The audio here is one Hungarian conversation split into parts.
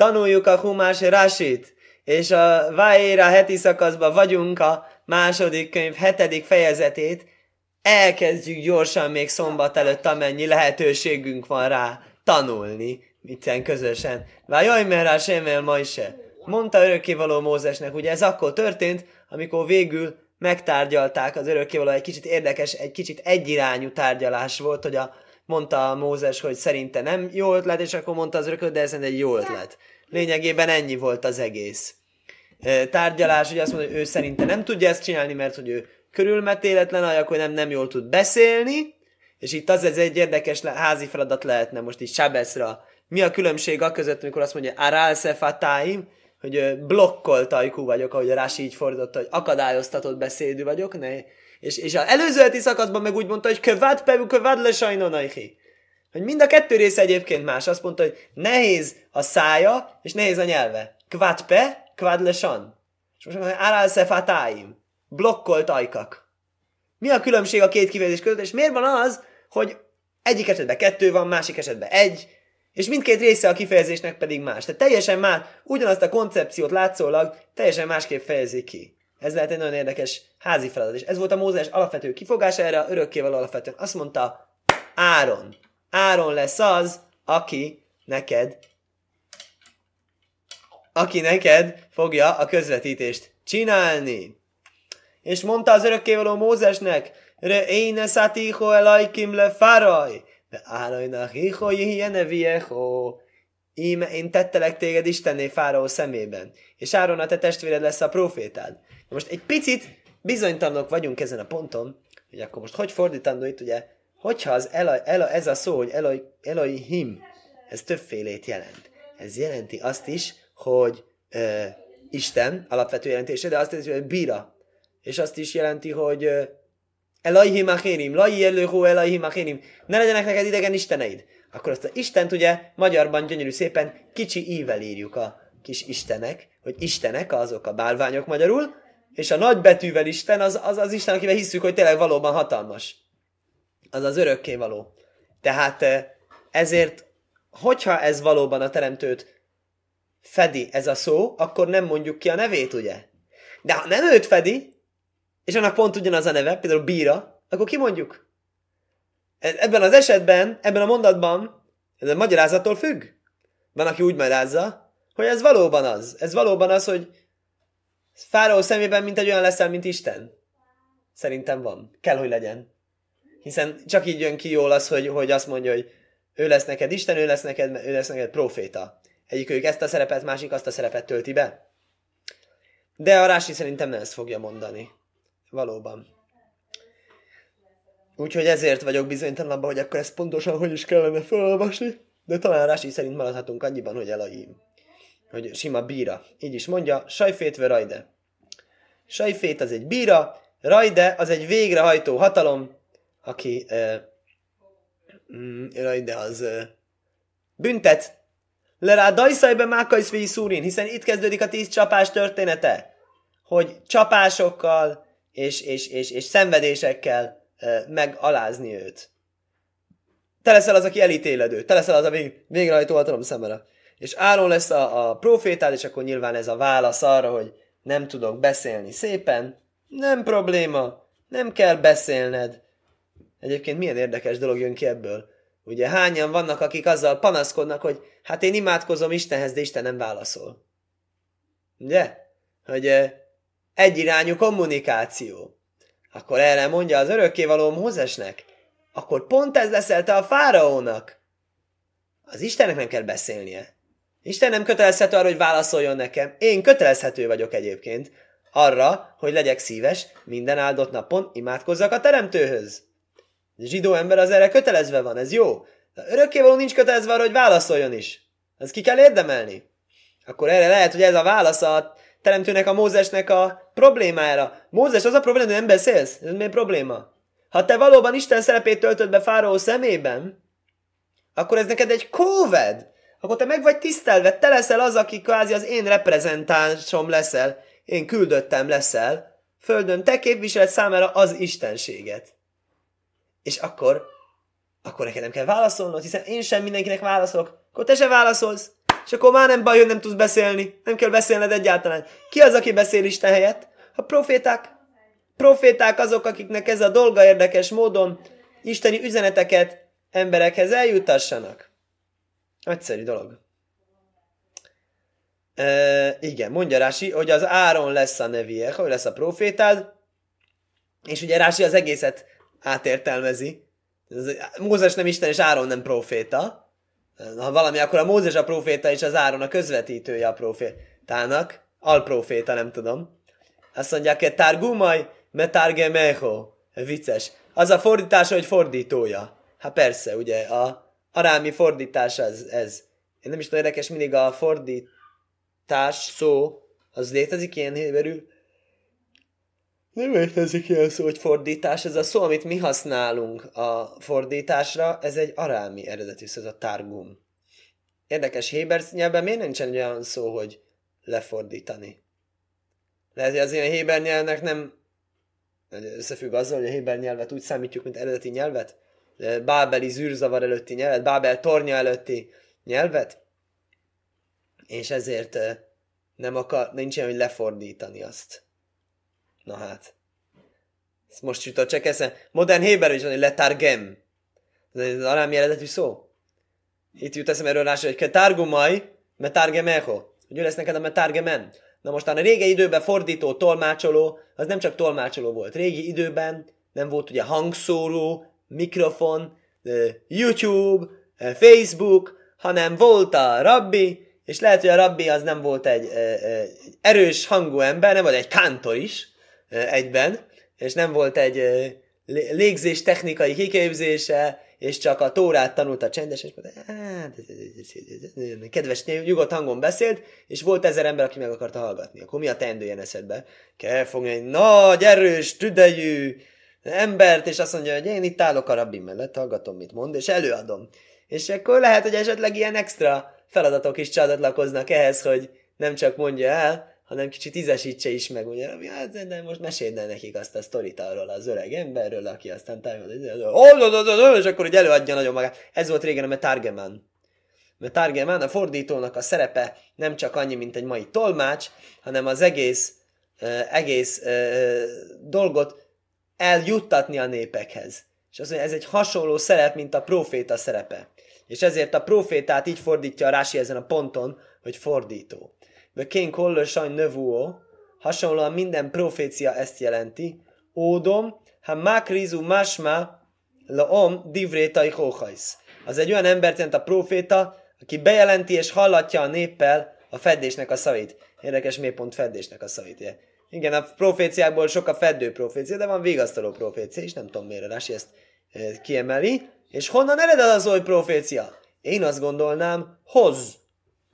tanuljuk a Humás Rasit, és a Vaéra heti szakaszban vagyunk a második könyv hetedik fejezetét, elkezdjük gyorsan még szombat előtt, amennyi lehetőségünk van rá tanulni, mitten közösen. Vájaj, mert rá semmél ma is se. Mondta örökkévaló Mózesnek, ugye ez akkor történt, amikor végül megtárgyalták az örökkévaló, egy kicsit érdekes, egy kicsit egyirányú tárgyalás volt, hogy a, mondta Mózes, hogy szerinte nem jó ötlet, és akkor mondta az örököt, de ez egy jó ötlet. Lényegében ennyi volt az egész tárgyalás, hogy azt mondja, hogy ő szerinte nem tudja ezt csinálni, mert hogy ő körülmetéletlen, akkor nem, nem jól tud beszélni, és itt az ez egy érdekes házi feladat lehetne most így Sábeszra. Mi a különbség a között, amikor azt mondja Aral Sefatáim, hogy blokkolt ajkú vagyok, ahogy a Rási így fordította, hogy akadályoztatott beszédű vagyok, ne? És, és az előző heti szakaszban meg úgy mondta, hogy kövad pevu, kövad le sajnonajhi. Hogy mind a kettő része egyébként más. Azt mondta, hogy nehéz a szája, és nehéz a nyelve. Kvad pe, kvad le san. És most mondja, aral sefatáim. Blokkolt ajkak. Mi a különbség a két kifejezés között, és miért van az, hogy egyik esetben kettő van, másik esetben egy, és mindkét része a kifejezésnek pedig más. Tehát teljesen más, ugyanazt a koncepciót látszólag teljesen másképp fejezik ki. Ez lehet egy nagyon érdekes házi feladat. És ez volt a Mózes alapvető kifogása erre, örökkévaló alapvetően. Azt mondta, Áron. Áron lesz az, aki neked aki neked fogja a közvetítést csinálni. És mondta az örökkévaló Mózesnek, Re éne szatiho elajkim le faraj, de állajnak hiho jihjene vieho. Íme én tettelek téged Istenné Fáraó szemében, és Áron a te testvéred lesz a profétád. Most egy picit bizonytalanok vagyunk ezen a ponton, hogy akkor most hogy fordítandó itt, ugye, hogyha az Eloi, Eloi, ez a szó, hogy Eloi, Elohim, ez többfélét jelent. Ez jelenti azt is, hogy uh, Isten alapvető jelentése, de azt jelenti, hogy bíra. És azt is jelenti, hogy uh, Elahim achérim, lai előhó Elahim achérim, ne legyenek neked idegen isteneid. Akkor azt a Istent ugye magyarban gyönyörű szépen kicsi ível írjuk a kis istenek, hogy istenek azok a bálványok magyarul, és a nagy betűvel Isten az, az az Isten, akivel hiszük, hogy tényleg valóban hatalmas. Az az örökké való. Tehát ezért, hogyha ez valóban a teremtőt fedi ez a szó, akkor nem mondjuk ki a nevét, ugye? De ha nem őt fedi, és annak pont ugyanaz a neve, például bíra, akkor kimondjuk. E, ebben az esetben, ebben a mondatban, ez a magyarázattól függ. Van, aki úgy magyarázza, hogy ez valóban az. Ez valóban az, hogy Fáraó szemében mint egy olyan leszel, mint Isten. Szerintem van. Kell, hogy legyen. Hiszen csak így jön ki jól az, hogy, hogy azt mondja, hogy ő lesz neked Isten, ő lesz neked, ő lesz neked proféta. Egyik ők ezt a szerepet, másik azt a szerepet tölti be. De a Rási szerintem nem ezt fogja mondani. Valóban. Úgyhogy ezért vagyok bizonytalan abban, hogy akkor ezt pontosan hogy is kellene felolvasni, de talán Rási szerint maradhatunk annyiban, hogy Elohim. Hogy sima bíra. Így is mondja, sajfétve rajde. Sajfét az egy bíra, rajde az egy végrehajtó hatalom, aki mm, rajde az uh, büntet, le rá dajszajbe mákajszvéi szúrin, hiszen itt kezdődik a tíz csapás története, hogy csapásokkal és, és, és, és szenvedésekkel megalázni őt. Te leszel az, aki elítéledő. Te leszel az a vég, végrehajtó hatalom szemére. És Áron lesz a, a profétád, és akkor nyilván ez a válasz arra, hogy nem tudok beszélni szépen. Nem probléma. Nem kell beszélned. Egyébként milyen érdekes dolog jön ki ebből. Ugye hányan vannak, akik azzal panaszkodnak, hogy hát én imádkozom Istenhez, de Isten nem válaszol. Ugye? Hogy egyirányú kommunikáció. Akkor erre mondja az örökkévaló Mózesnek, akkor pont ez leszel te a fáraónak. Az Istennek nem kell beszélnie. Isten nem kötelezhető arra, hogy válaszoljon nekem. Én kötelezhető vagyok egyébként arra, hogy legyek szíves, minden áldott napon imádkozzak a teremtőhöz. A zsidó ember az erre kötelezve van, ez jó. De örökkévaló nincs kötelezve arra, hogy válaszoljon is. Ez ki kell érdemelni. Akkor erre lehet, hogy ez a válasz a teremtőnek, a Mózesnek a problémájára. Mózes, az a probléma, hogy nem beszélsz? Ez miért probléma? Ha te valóban Isten szerepét töltöd be Fáraó szemében, akkor ez neked egy kóved. Akkor te meg vagy tisztelve, te leszel az, aki kvázi az én reprezentánsom leszel, én küldöttem leszel, földön te képviseled számára az istenséget. És akkor, akkor neked nem kell válaszolnod, hiszen én sem mindenkinek válaszolok, akkor te se válaszolsz, És akkor már nem baj, hogy nem tudsz beszélni. Nem kell beszélned egyáltalán. Ki az, aki beszél Isten helyett? A proféták. Proféták azok, akiknek ez a dolga érdekes módon isteni üzeneteket emberekhez eljutassanak. Egyszerű dolog. E, igen, mondja Rási, hogy az Áron lesz a neviek, hogy lesz a profétád, és ugye Rási az egészet átértelmezi. Mózes nem Isten, és Áron nem proféta. Ha valami, akkor a Mózes a proféta, és az Áron a közvetítője a profétának. Alproféta, nem tudom. Azt mondják, targumaj, metarge meho. Vicces. Az a fordítás, hogy fordítója. Hát persze, ugye, a arámi fordítás ez, ez. Én nem is tudom érdekes, mindig a fordítás szó, az létezik ilyen héberül? Nem létezik ilyen szó, hogy fordítás. Ez a szó, amit mi használunk a fordításra, ez egy arámi eredetű szó, ez a targum. Érdekes, héber nyelven miért nincsen olyan szó, hogy lefordítani? Lehet, hogy az ilyen héber nyelvnek nem összefügg azzal, hogy a héber nyelvet úgy számítjuk, mint eredeti nyelvet? Bábeli zűrzavar előtti nyelvet, Bábel tornya előtti nyelvet? És ezért nem akar, nincs ilyen, hogy lefordítani azt. Na hát. Ezt most jutott csak esze. Modern héber is van, hogy letargem. Ez arámi eredetű szó. Itt jut eszem erről rásra, hogy ketárgumaj, metárgemeho. Hogy ő lesz neked a metárgemen. Na mostan a régi időben fordító, tolmácsoló, az nem csak tolmácsoló volt. Régi időben nem volt ugye hangszóró, mikrofon, YouTube, Facebook, hanem volt a rabbi, és lehet, hogy a rabbi az nem volt egy, egy erős hangú ember, nem volt egy kántor is egyben, és nem volt egy légzés technikai kiképzése, és csak a tórát tanulta csendes, és mondta, kedves, nyugodt hangon beszélt, és volt ezer ember, aki meg akarta hallgatni. Akkor mi a teendő ilyen eszedbe? Kell fogni egy nagy, erős, tüdejű embert, és azt mondja, hogy én itt állok a rabbi mellett, hallgatom, mit mond, és előadom. És akkor lehet, hogy esetleg ilyen extra feladatok is csatlakoznak ehhez, hogy nem csak mondja el, hanem kicsit ízesítse is meg, ugye, hát, de most meséld el nekik azt a sztorit arról az öreg emberről, aki aztán tájol, és akkor hogy előadja nagyon magát. Ez volt régen a Metargeman. Metargeman, a fordítónak a szerepe nem csak annyi, mint egy mai tolmács, hanem az egész, egész dolgot eljuttatni a népekhez. És azt mondja, ez egy hasonló szerep, mint a proféta szerepe. És ezért a profétát így fordítja a Rási ezen a ponton, hogy fordító. Vekén kollő sajn növúó, hasonlóan minden profécia ezt jelenti, ódom, ha makrizu masma laom divrétai hóhajsz. Az egy olyan embert jelent a proféta, aki bejelenti és hallatja a néppel a fedésnek a szavait. Érdekes miért pont fedésnek a szavait. Igen, a proféciákból sok a feddő profécia, de van vigasztaló profécia, és nem tudom miért Rási ezt e, kiemeli. És honnan ered az oly profécia? Én azt gondolnám, hoz.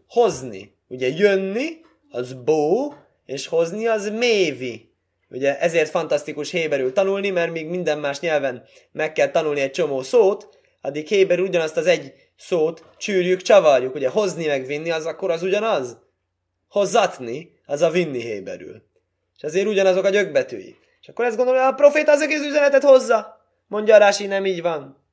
Hozni. Ugye jönni, az bó, és hozni az mévi. Ugye ezért fantasztikus héberül tanulni, mert még minden más nyelven meg kell tanulni egy csomó szót, addig héber ugyanazt az egy szót csűrjük, csavarjuk. Ugye hozni meg vinni, az akkor az ugyanaz. Hozzatni, az a vinni héberül. És azért ugyanazok a gyökbetűi. És akkor ezt gondolja, a proféta az egész üzenetet hozza. Mondja Rási, nem így van.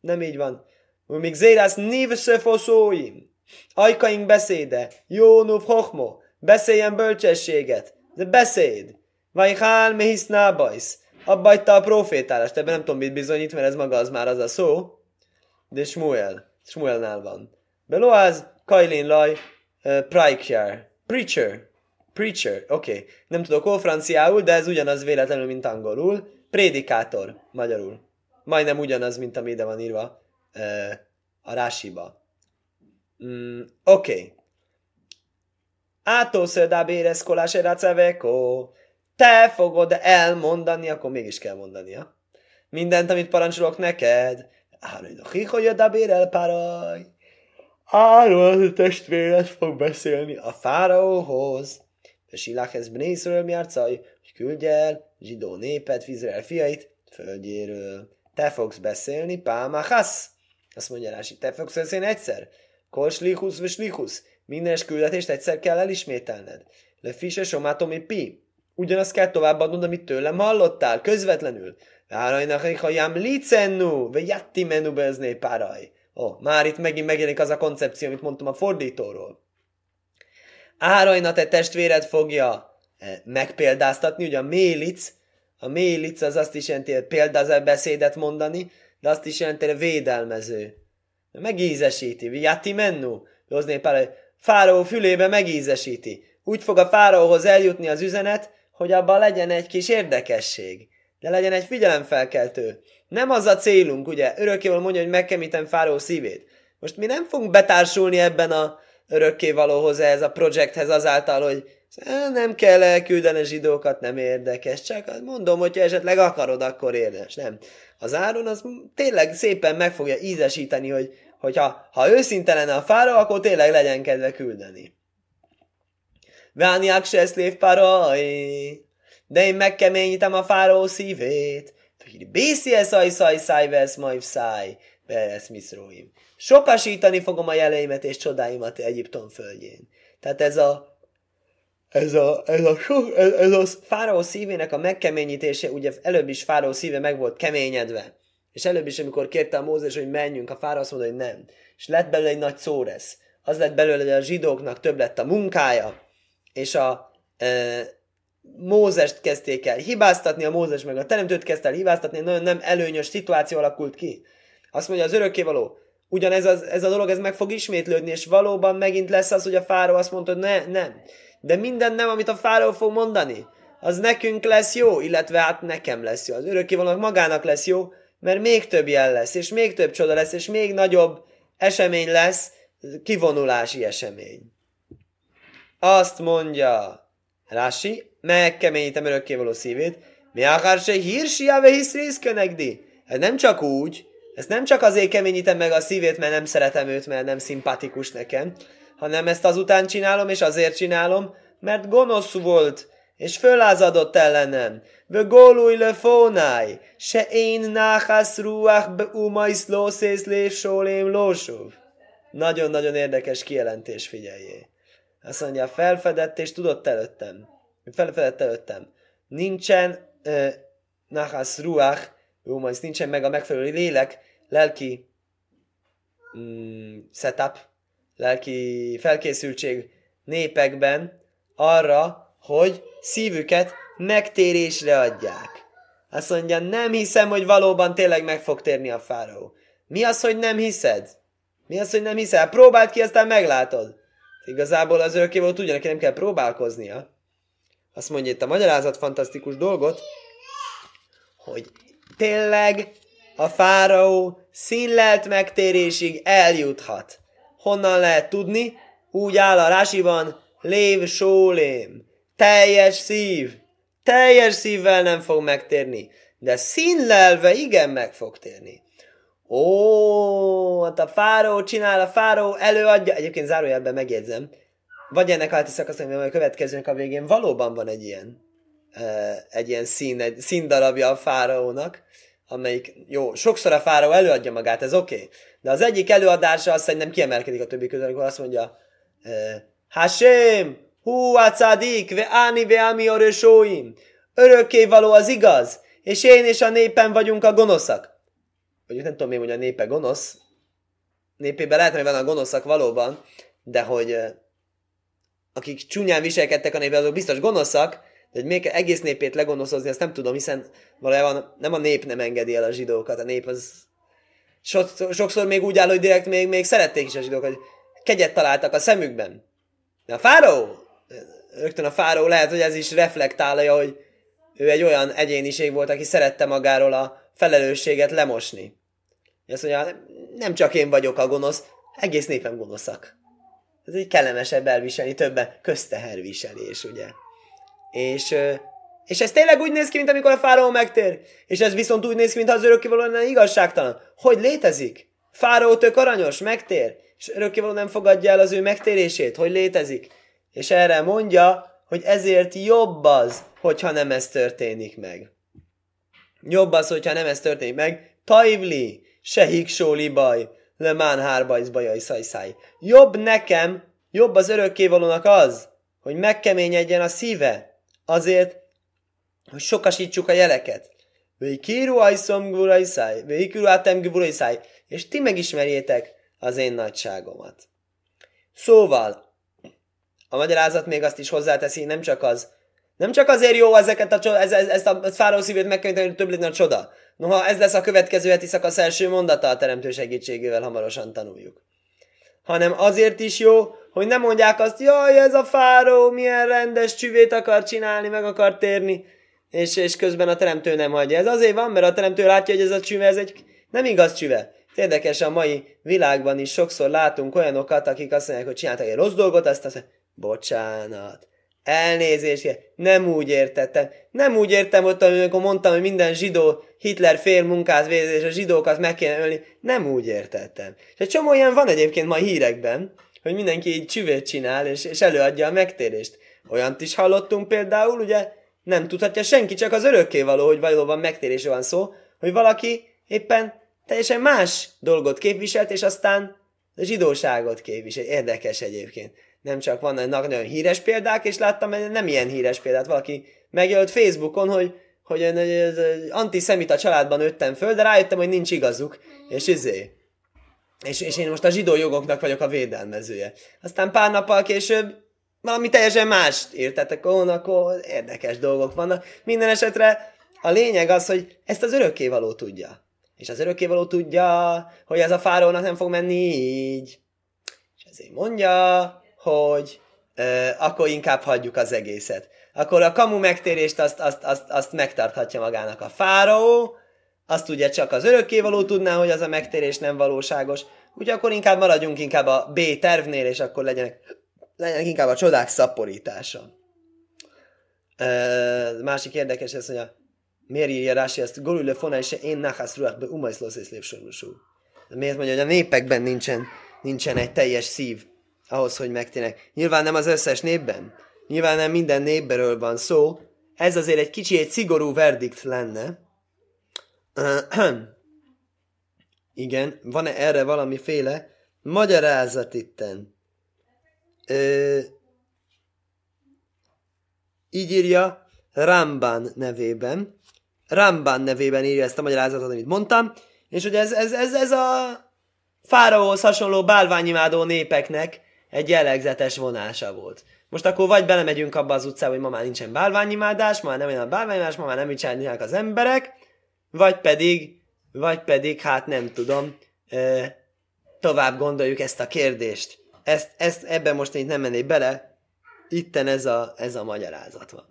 Nem így van. Még zérász nív szöfoszóim. Ajkaink beszéde, jó nuv hochmo, beszéljen bölcsességet, de beszéd. Vajhál mehisz nábajsz. Abba hagyta a profétálást, ebben nem tudom mit bizonyít, mert ez maga az már az a szó. De Smuel, Smuelnál van. Beloáz, Kajlin Laj, uh, Preacher, Preacher, oké. Okay. Nem tudok hol franciául, de ez ugyanaz véletlenül, mint angolul. Prédikátor, magyarul. Majdnem ugyanaz, mint ami ide van írva uh, a rásiba. Mm, Oké. Okay. Átószödá béreszkolás eraceveko. Te fogod elmondani, akkor mégis kell mondania. Mindent, amit parancsolok neked. Áron a hiholyod a bérel paraj. Áron testvéred fog beszélni a fáraóhoz. Silákhez Bnészről járcaj, hogy küldje el zsidó népet, Izrael fiait földjéről. Te fogsz beszélni, Pámachasz. Azt mondja Rási, te fogsz beszélni egyszer. Kol slichus v slichus. Minden küldetést egyszer kell elismételned. Le fise somátomi pi. Ugyanazt kell továbbadnod, amit tőlem hallottál, közvetlenül. Várajnak, ha jám licennu, ve jatti menu bezné páraj. Ó, már itt megint megjelenik az a koncepció, amit mondtam a fordítóról. Árajna te testvéred fogja eh, megpéldáztatni, ugye a mélic, a mélic az azt is jelenti, példázó beszédet mondani, de azt is jelenti, védelmező. Megízesíti. Jati mennu. Hozni pár, fáraó fülébe megízesíti. Úgy fog a fáraóhoz eljutni az üzenet, hogy abban legyen egy kis érdekesség. De legyen egy figyelemfelkeltő. Nem az a célunk, ugye? Örökkéval mondja, hogy megkemítem fáraó szívét. Most mi nem fogunk betársulni ebben a örökkévalóhoz, ez a projekthez azáltal, hogy nem kell elküldeni zsidókat, nem érdekes, csak mondom, hogyha esetleg akarod, akkor érdemes, nem. Az áron az tényleg szépen meg fogja ízesíteni, hogy hogyha ha őszinte lenne a fára, akkor tényleg legyen kedve küldeni. Vániák se szlév paraj, de én megkeményítem a fáró szívét. Bészi ez szaj, szaj, szaj, vesz, majd száj, vesz, miszróim. Sokasítani fogom a jeleimet és csodáimat Egyiptom földjén. Tehát ez a ez a, ez a, sok, ez, ez a fáraó szívének a megkeményítése, ugye előbb is fáraó szíve meg volt keményedve. És előbb is, amikor kérte a Mózes, hogy menjünk, a fáraó azt mondta, hogy nem. És lett belőle egy nagy szóresz. Az lett belőle, hogy a zsidóknak több lett a munkája, és a e, Mózest kezdték el hibáztatni, a Mózes meg a teremtőt kezdte el hibáztatni, nagyon nem előnyös szituáció alakult ki. Azt mondja az örökkévaló, ugyanez az, ez a dolog ez meg fog ismétlődni, és valóban megint lesz az, hogy a fáraó azt mondta, hogy ne, nem. De minden nem, amit a fáraó fog mondani, az nekünk lesz jó, illetve hát nekem lesz jó. Az örökkévalónak magának lesz jó, mert még több jel lesz, és még több csoda lesz, és még nagyobb esemény lesz, kivonulási esemény. Azt mondja Rási, megkeményítem örökkévaló szívét, mi akár se hírsiáve hisz részkönegdi. Ez nem csak úgy, ezt nem csak azért keményítem meg a szívét, mert nem szeretem őt, mert nem szimpatikus nekem, hanem ezt azután csinálom, és azért csinálom, mert gonosz volt, és fölázadott ellenem. Ve gólúj le fónáj, se én náhász ruach be umajsz lószész lévsólém lósúv. Nagyon-nagyon érdekes kijelentés, figyeljé. Azt mondja, felfedett és tudott előttem. Felfedett előttem. Nincsen uh, náhász ruach, umajsz, nincsen meg a megfelelő lélek, lelki mm, setup, lelki felkészültség népekben arra, hogy szívüket megtérésre adják. Azt mondja, nem hiszem, hogy valóban tényleg meg fog térni a fáraó. Mi az, hogy nem hiszed? Mi az, hogy nem hiszel? Próbáld ki, aztán meglátod. Igazából az örökké volt tudja, neki nem kell próbálkoznia. Azt mondja itt a magyarázat fantasztikus dolgot, hogy tényleg a fáraó színlelt megtérésig eljuthat. Honnan lehet tudni? Úgy áll a rásiban, lév sólém. Teljes szív. Teljes szívvel nem fog megtérni. De színlelve igen meg fog térni. Ó, hát a fáraó csinál, a fáraó előadja, egyébként zárójelben megjegyzem, vagy ennek alatti szakaszon, vagy a következőnek a végén valóban van egy ilyen, egy ilyen szín, egy színdarabja a fáraónak, amelyik, jó, sokszor a fáraó előadja magát, ez oké, okay. de az egyik előadása azt szerintem kiemelkedik a többi közül, amikor azt mondja, Hashem, hu acadik, ve áni ve ami orösóim, örökké való az igaz, és én és a népen vagyunk a gonoszak. Vagy nem tudom én, hogy a népe gonosz, népében lehet, hogy van a gonoszak valóban, de hogy akik csúnyán viselkedtek a népben, azok biztos gonoszak, de hogy még egész népét legonoszozni, azt nem tudom, hiszen valójában nem a nép nem engedi el a zsidókat, a nép az sokszor még úgy áll, hogy direkt még, még szerették is a zsidók, hogy kegyet találtak a szemükben. De a fáraó, rögtön a fáraó lehet, hogy ez is reflektálja, hogy ő egy olyan egyéniség volt, aki szerette magáról a felelősséget lemosni. Azt mondja, nem csak én vagyok a gonosz, egész népem gonoszak. Ez egy kellemesebb elviselni, többen közteherviselés, ugye. És, és ez tényleg úgy néz ki, mint amikor a fáraó megtér. És ez viszont úgy néz ki, mint az örökkévaló lenne igazságtalan. Hogy létezik? Fáraó tök aranyos, megtér, és örökkévaló nem fogadja el az ő megtérését. Hogy létezik? És erre mondja, hogy ezért jobb az, hogyha nem ez történik meg. Jobb az, hogyha nem ez történik meg. Taivli, se hiksóli baj, le mán hárbajsz bajai szajszáj. Jobb nekem, jobb az örökkévalónak az, hogy megkeményedjen a szíve, azért, hogy sokasítsuk a jeleket. Vékiru ajszom gurajszáj, vékiru átem gurajszáj, és ti megismerjétek az én nagyságomat. Szóval, a magyarázat még azt is hozzáteszi, nem csak az, nem csak azért jó ezeket a csoda, ez, ez, ezt a fáró szívét megkönyvíteni, hogy több legyen a csoda. Noha ez lesz a következő heti szakasz első mondata a teremtő segítségével, hamarosan tanuljuk. Hanem azért is jó, hogy nem mondják azt, jaj, ez a fáró milyen rendes csüvét akar csinálni, meg akar térni, és, és közben a teremtő nem hagyja. Ez azért van, mert a teremtő látja, hogy ez a csüve, ez egy nem igaz csüve. Érdekes, a mai világban is sokszor látunk olyanokat, akik azt mondják, hogy csináltak egy rossz dolgot, azt azt mondják, bocsánat, elnézést, nem úgy értettem. Nem úgy értem ott, amikor mondtam, hogy minden zsidó Hitler fél munkát végez, és a zsidókat meg kéne ölni. Nem úgy értettem. És egy csomó ilyen van egyébként ma hírekben, hogy mindenki így csüvét csinál, és, és előadja a megtérést. Olyant is hallottunk például, ugye nem tudhatja senki, csak az örökkévaló, hogy valóban megtérésre van szó, hogy valaki éppen teljesen más dolgot képviselt, és aztán a zsidóságot képvisel. Érdekes egyébként. Nem csak vannak nagyon híres példák, és láttam nem ilyen híres példát. Valaki megjelölt Facebookon, hogy, hogy antiszemita családban öttem föl, de rájöttem, hogy nincs igazuk, és izé. És, és én most a zsidó jogoknak vagyok a védelmezője. Aztán pár nappal később valami teljesen mást írtatok, ó, akkor érdekes dolgok vannak. Minden esetre a lényeg az, hogy ezt az örökkévaló tudja. És az örökkévaló tudja, hogy ez a fárónak nem fog menni így. És ezért mondja, hogy ö, akkor inkább hagyjuk az egészet. Akkor a kamu megtérést azt, azt, azt, azt megtarthatja magának a fáraó, azt ugye csak az örökkévaló tudná, hogy az a megtérés nem valóságos, úgyhogy akkor inkább maradjunk inkább a B tervnél, és akkor legyenek, legyenek inkább a csodák szaporítása. Ö, másik érdekes ez, hogy a miért írja Rási ezt, Golule fona és én nachász ruach be umajszlosz és Miért mondja, hogy a népekben nincsen, nincsen egy teljes szív ahhoz, hogy megtérnek. Nyilván nem az összes népben, nyilván nem minden népberől van szó, ez azért egy kicsi, egy szigorú verdikt lenne. Igen, van-e erre valamiféle magyarázat itten? Ö, így írja Ramban nevében. Ramban nevében írja ezt a magyarázatot, amit mondtam, és hogy ez, ez, ez, ez a fáraóhoz hasonló bálványimádó népeknek egy jellegzetes vonása volt. Most akkor vagy belemegyünk abba az utcába, hogy ma már nincsen bálványimádás, ma már nem olyan a bálványimádás, ma már nem így az emberek, vagy pedig, vagy pedig, hát nem tudom, tovább gondoljuk ezt a kérdést. Ezt, ezt ebben most én nem mennék bele, itten ez a, ez a magyarázat van.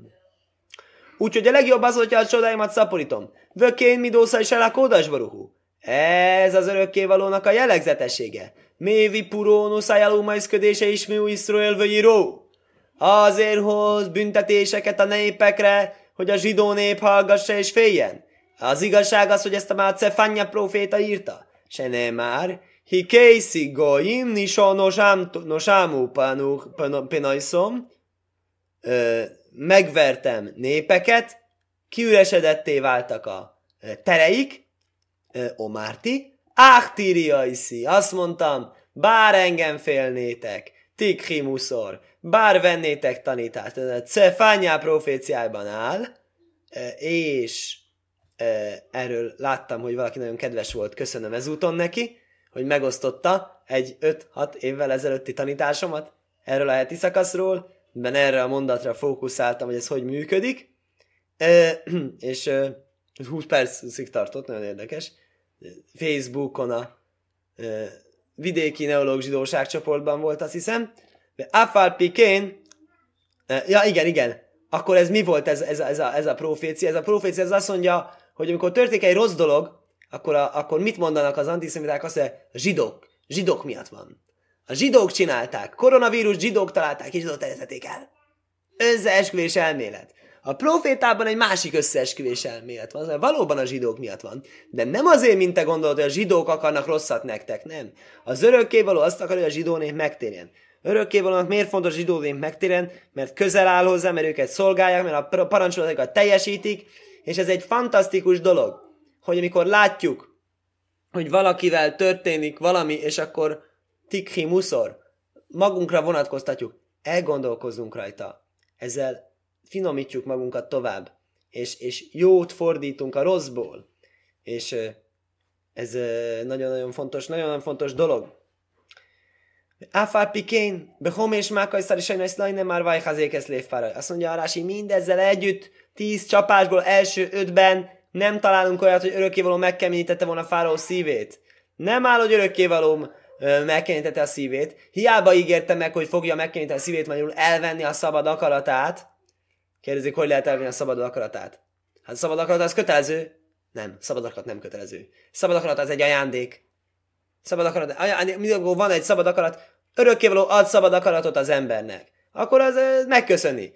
Úgyhogy a legjobb az, hogyha a csodáimat szaporítom. Vökén midósza is el a kódasbaruhú. Ez az örökkévalónak a jellegzetessége. Mévi purónusz ajánlómajszködése is mi Iszrael író. Azért hoz büntetéseket a népekre, hogy a zsidó nép hallgassa és féljen. Az igazság az, hogy ezt a már Cefanya proféta írta. Se nem már. Hi készig goim nisó nosámú penajszom. Megvertem népeket, kiüresedetté váltak a tereik, Omárti, Áhtiriaiszi, azt mondtam, bár engem félnétek, tikhimuszor, bár vennétek tanítást, Cefányá proféciájában áll, és erről láttam, hogy valaki nagyon kedves volt, köszönöm ezúton neki, hogy megosztotta egy 5-6 évvel ezelőtti tanításomat erről a heti szakaszról, ben erre a mondatra fókuszáltam, hogy ez hogy működik, és 20 percig tartott, nagyon érdekes. Facebookon a vidéki neológ zsidóság csoportban volt, azt hiszem. Afal Pikén, ja igen, igen, akkor ez mi volt ez, ez, ez, a, ez a profécia? Ez a profécia ez azt mondja, hogy amikor történik egy rossz dolog, akkor, a, akkor mit mondanak az antiszemiták? Azt mondja, zsidók. Zsidók miatt van. A zsidók csinálták. Koronavírus zsidók találták, és zsidók terjesztették el. Összeesküvés elmélet. A profétában egy másik összeesküvés elmélet van, valóban a zsidók miatt van, de nem azért, mint te gondolod, hogy a zsidók akarnak rosszat nektek, nem. Az örökkévaló azt akar, hogy a zsidó nép megtérjen. Örökkévalónak miért fontos a zsidó nép megtérjen? Mert közel áll hozzá, mert őket szolgálják, mert a parancsolatokat teljesítik, és ez egy fantasztikus dolog, hogy amikor látjuk, hogy valakivel történik valami, és akkor tikhi muszor, magunkra vonatkoztatjuk, elgondolkozzunk rajta. Ezzel finomítjuk magunkat tovább, és, és jót fordítunk a rosszból. És ez nagyon-nagyon fontos, nagyon-nagyon fontos dolog. Áfár pikén, behom és mákajszár is sajnos lajne már vajhazékesz lévpáraj. Azt mondja Arási, mindezzel együtt, tíz csapásból első ötben nem találunk olyat, hogy örökkévaló megkeményítette volna Fáraó szívét. Nem áll, hogy örökkévaló megkeményítette a szívét. Hiába ígérte meg, hogy fogja megkeményíteni a szívét, magyarul elvenni a szabad akaratát. Kérdezik, hogy lehet elvenni a szabad akaratát. Hát a szabad akarat az kötelező. Nem, szabad akarat nem kötelező. Szabad akarat az egy ajándék. Szabad akarat, ajándék, van egy szabad akarat, örökkévaló ad szabad akaratot az embernek. Akkor az megköszöni.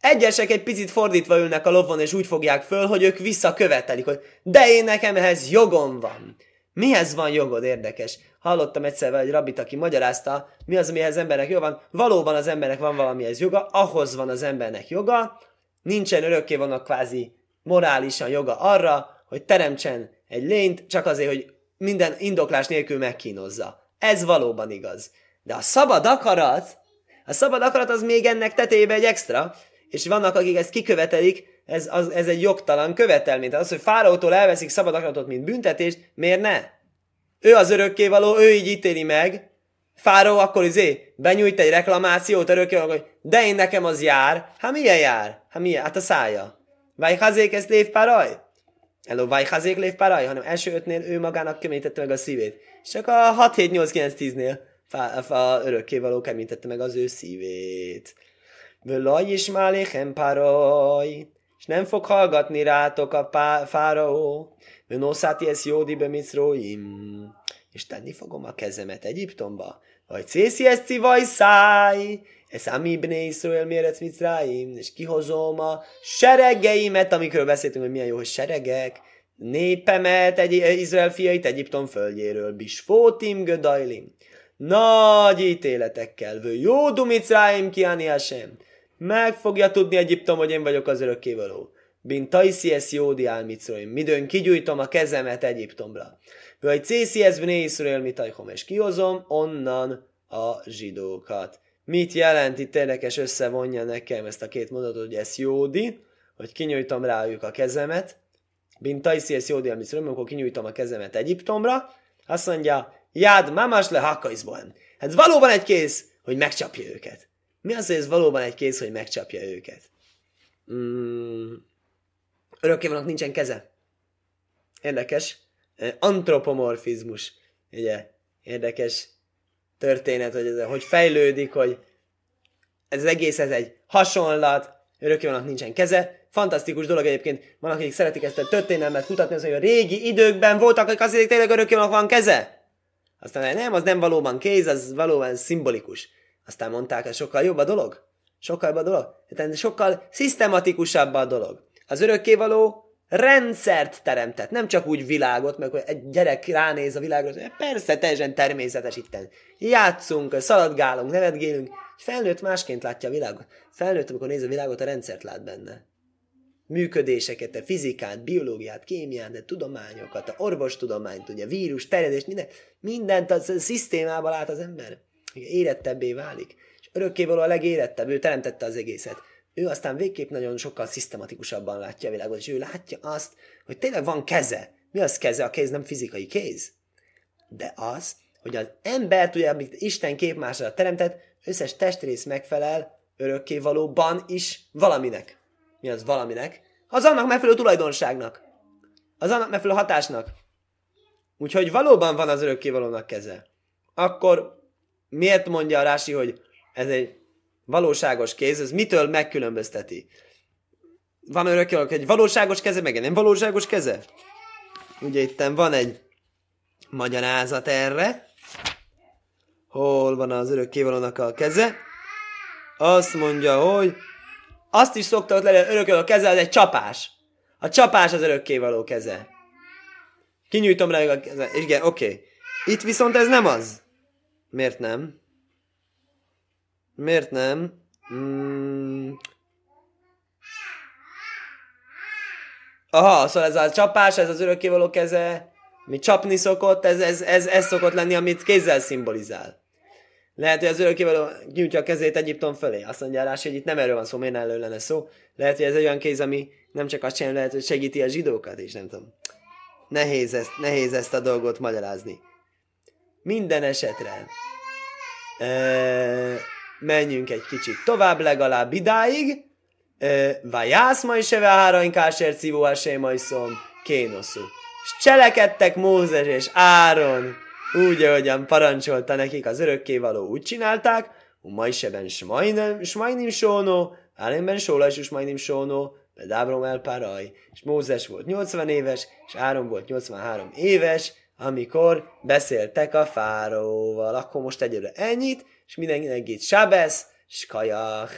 Egyesek egy picit fordítva ülnek a lovon, és úgy fogják föl, hogy ők visszakövetelik, hogy de én nekem ehhez jogom van. Mihez van jogod? Érdekes. Hallottam egyszer egy rabit, aki magyarázta, mi az, amihez embernek joga van. Valóban az embernek van valamihez joga, ahhoz van az embernek joga. Nincsen örökké vannak kvázi morálisan joga arra, hogy teremtsen egy lényt, csak azért, hogy minden indoklás nélkül megkínozza. Ez valóban igaz. De a szabad akarat, a szabad akarat az még ennek tetejébe egy extra, és vannak, akik ezt kikövetelik, ez, az, ez egy jogtalan követelmény. Tehát az, hogy fáraótól elveszik szabad akaratot, mint büntetést, miért ne? Ő az örökkévaló, ő így ítéli meg, Fáró akkor izé benyújt egy reklamációt örökkévaló, hogy de én nekem az jár. Hát milyen jár? Hát milyen? Hát a szája. Vagy hazék ezt lévpáraj? Hello, vagy hazék lévpáraj? Hanem első ötnél ő magának keményítette meg a szívét. És csak a 6, 7, 8, 9, 10-nél a örökkévaló keményítette meg az ő szívét. Völaj is máléhem páraj, és nem fog hallgatni rátok a pá- fáraó. Vönószáti ez jódi be és tenni fogom a kezemet Egyiptomba. Vagy cészi ezt civaj száj, ez ami bne Iszrael méret Mitzráim, és kihozom a seregeimet, amikről beszéltünk, hogy milyen jó, hogy seregek, népemet, egy, Izrael fiait Egyiptom földjéről, bisfótim gödajlim, nagy ítéletekkel, vő jó dumicráim kiáni Hashem, meg fogja tudni Egyiptom, hogy én vagyok az örökkévaló. Bin taiszi es jódi álmicroim. Midőn kigyújtom a kezemet Egyiptomra. Vagy cészi ez bne Iszrael mitajhom, és kihozom onnan a zsidókat. Mit jelent itt érdekes összevonja nekem ezt a két mondatot, hogy ez jódi, hogy kinyújtom rájuk a kezemet, Bin taiszi es jódi álmicroim, amikor kinyújtom a kezemet Egyiptomra, azt mondja, jád mamas le hakaizbohem. Hát valóban egy kész, hogy megcsapja őket. Mi az, hogy ez valóban egy kész, hogy megcsapja őket? Mm, vannak nincsen keze. Érdekes. Antropomorfizmus. Ugye, érdekes történet, hogy ez, hogy fejlődik, hogy ez az egész, ez egy hasonlat, vannak nincsen keze. Fantasztikus dolog egyébként, van, akik szeretik ezt a történelmet kutatni, az, hogy a régi időkben voltak, akik azt tényleg vannak van keze. Aztán nem, az nem valóban kéz, az valóban szimbolikus. Aztán mondták, ez sokkal jobb a dolog. Sokkal jobb a dolog. Tehát sokkal szisztematikusabb a dolog. Az örökkévaló rendszert teremtett, nem csak úgy világot, meg hogy egy gyerek ránéz a világra, hogy persze, teljesen természetes itten. Játszunk, szaladgálunk, nevetgélünk, és felnőtt másként látja a világot. Felnőtt, amikor néz a világot, a rendszert lát benne. Működéseket, a fizikát, biológiát, kémiát, a tudományokat, a orvostudományt, ugye, vírus, terjedést, minden, mindent a szisztémában lát az ember érettebbé válik. És örökkévaló a legérettebb, ő teremtette az egészet. Ő aztán végképp nagyon sokkal szisztematikusabban látja a világot, és ő látja azt, hogy tényleg van keze. Mi az keze? A kéz nem fizikai kéz. De az, hogy az embert, ugye, amit Isten képmásra teremtett, összes testrész megfelel örökkévalóban is valaminek. Mi az valaminek? Az annak megfelelő tulajdonságnak. Az annak megfelelő hatásnak. Úgyhogy valóban van az örökkévalónak keze. Akkor miért mondja a Rási, hogy ez egy valóságos kéz, ez mitől megkülönbözteti? Van örökké egy valóságos keze, meg egy nem valóságos keze? Ugye itt van egy magyarázat erre. Hol van az örökkévalónak a keze? Azt mondja, hogy azt is szokta ott lenni, örökkévaló a keze, az egy csapás. A csapás az örökkévaló keze. Kinyújtom rá a keze. Igen, oké. Okay. Itt viszont ez nem az. Miért nem? Miért nem? Mm. Aha, szóval ez a csapás, ez az örökkévaló keze, mi csapni szokott, ez, ez, ez, ez szokott lenni, amit kézzel szimbolizál. Lehet, hogy az örökkévaló nyújtja a kezét Egyiptom fölé. Azt mondja rá, hogy itt nem erről van szó, miért elő lenne szó. Lehet, hogy ez olyan kéz, ami nem csak azt sem lehet, hogy segíti a zsidókat is, nem tudom. Nehéz ezt, nehéz ezt a dolgot magyarázni. Minden esetre E, menjünk egy kicsit tovább, legalább idáig. E, Vajász ma is eve hárainkásért szívó a kénoszú. És cselekedtek Mózes és Áron, úgy, ahogyan parancsolta nekik az örökkévaló, úgy csinálták, ma is ebben smajnim sónó, Álenben sóla is smajnim sónó, Dábrom elpáraj, és Mózes volt 80 éves, és Áron volt 83 éves, amikor beszéltek a fáróval. Akkor most egyre ennyit, és mindenkinek itt Sábesz, Skajach.